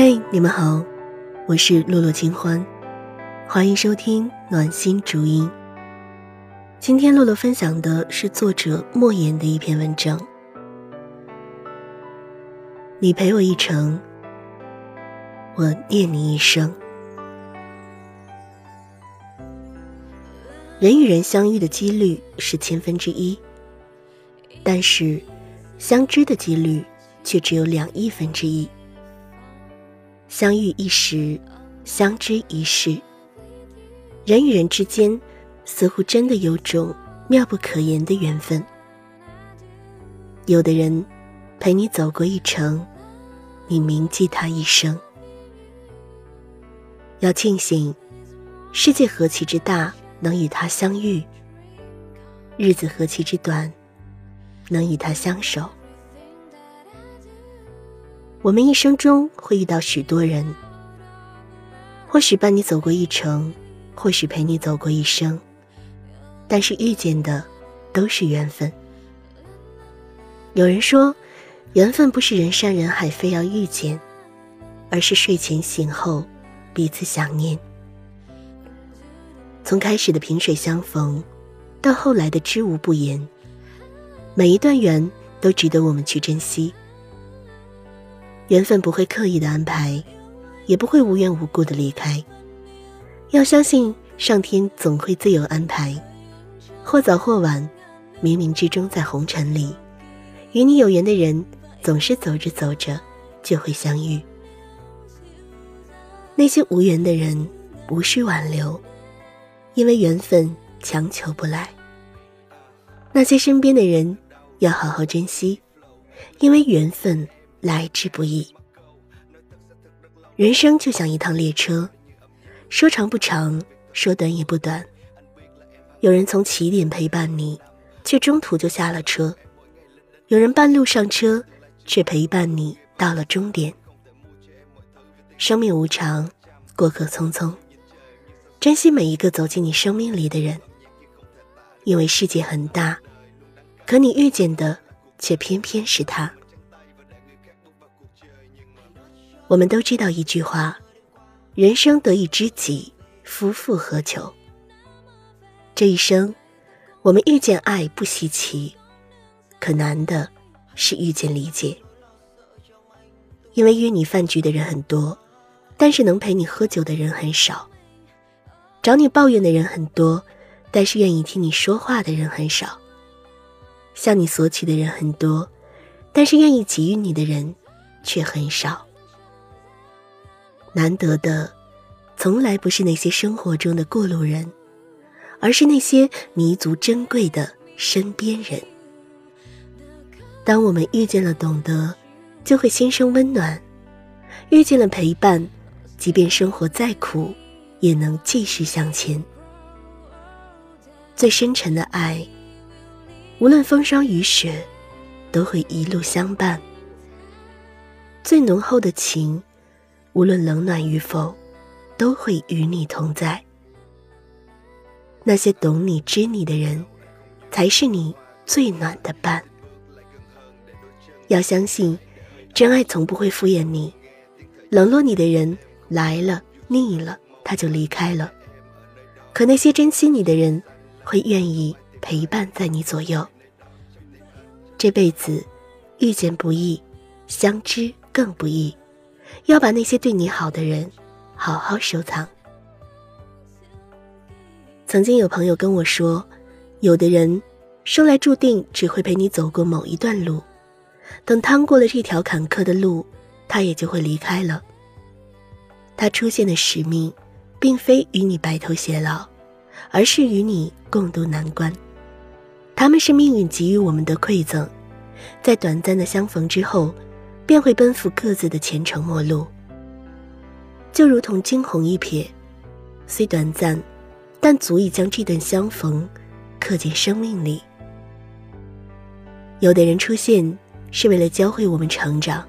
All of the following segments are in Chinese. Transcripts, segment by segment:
嘿，你们好，我是洛洛清欢，欢迎收听暖心逐音。今天洛洛分享的是作者莫言的一篇文章。你陪我一程，我念你一生。人与人相遇的几率是千分之一，但是相知的几率却只有两亿分之一。相遇一时，相知一世。人与人之间，似乎真的有种妙不可言的缘分。有的人陪你走过一程，你铭记他一生。要庆幸，世界何其之大，能与他相遇；日子何其之短，能与他相守。我们一生中会遇到许多人，或许伴你走过一程，或许陪你走过一生，但是遇见的都是缘分。有人说，缘分不是人山人海非要遇见，而是睡前醒后彼此想念。从开始的萍水相逢，到后来的知无不言，每一段缘都值得我们去珍惜。缘分不会刻意的安排，也不会无缘无故的离开。要相信上天总会自有安排，或早或晚，冥冥之中在红尘里，与你有缘的人，总是走着走着就会相遇。那些无缘的人，无需挽留，因为缘分强求不来。那些身边的人，要好好珍惜，因为缘分。来之不易。人生就像一趟列车，说长不长，说短也不短。有人从起点陪伴你，却中途就下了车；有人半路上车，却陪伴你到了终点。生命无常，过客匆匆，珍惜每一个走进你生命里的人。因为世界很大，可你遇见的却偏偏是他。我们都知道一句话：“人生得一知己，夫复何求？”这一生，我们遇见爱不稀奇，可难的是遇见理解。因为约你饭局的人很多，但是能陪你喝酒的人很少；找你抱怨的人很多，但是愿意听你说话的人很少；向你索取的人很多，但是愿意给予你的人却很少。难得的，从来不是那些生活中的过路人，而是那些弥足珍贵的身边人。当我们遇见了懂得，就会心生温暖；遇见了陪伴，即便生活再苦，也能继续向前。最深沉的爱，无论风霜雨雪，都会一路相伴；最浓厚的情。无论冷暖与否，都会与你同在。那些懂你、知你的人，才是你最暖的伴。要相信，真爱从不会敷衍你。冷落你的人来了腻了，他就离开了。可那些珍惜你的人，会愿意陪伴在你左右。这辈子，遇见不易，相知更不易。要把那些对你好的人好好收藏。曾经有朋友跟我说，有的人生来注定只会陪你走过某一段路，等趟过了这条坎坷的路，他也就会离开了。他出现的使命，并非与你白头偕老，而是与你共度难关。他们是命运给予我们的馈赠，在短暂的相逢之后。便会奔赴各自的前程陌路，就如同惊鸿一瞥，虽短暂，但足以将这段相逢刻进生命里。有的人出现是为了教会我们成长，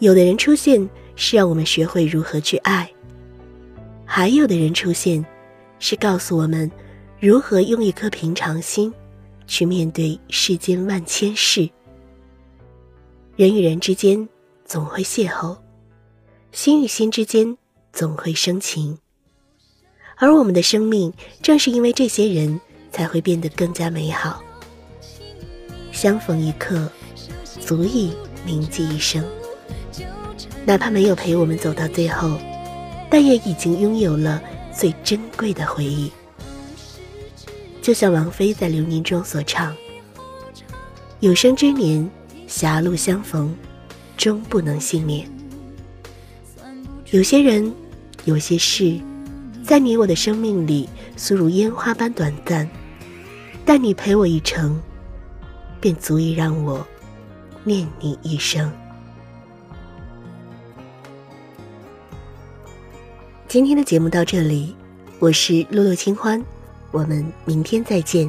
有的人出现是让我们学会如何去爱，还有的人出现是告诉我们如何用一颗平常心去面对世间万千事。人与人之间总会邂逅，心与心之间总会生情，而我们的生命正是因为这些人才会变得更加美好。相逢一刻，足以铭记一生。哪怕没有陪我们走到最后，但也已经拥有了最珍贵的回忆。就像王菲在《流年》中所唱：“有生之年，狭路相逢，终不能幸免。”有些人，有些事，在你我的生命里，速如烟花般短暂，但你陪我一程。便足以让我念你一生。今天的节目到这里，我是露露清欢，我们明天再见。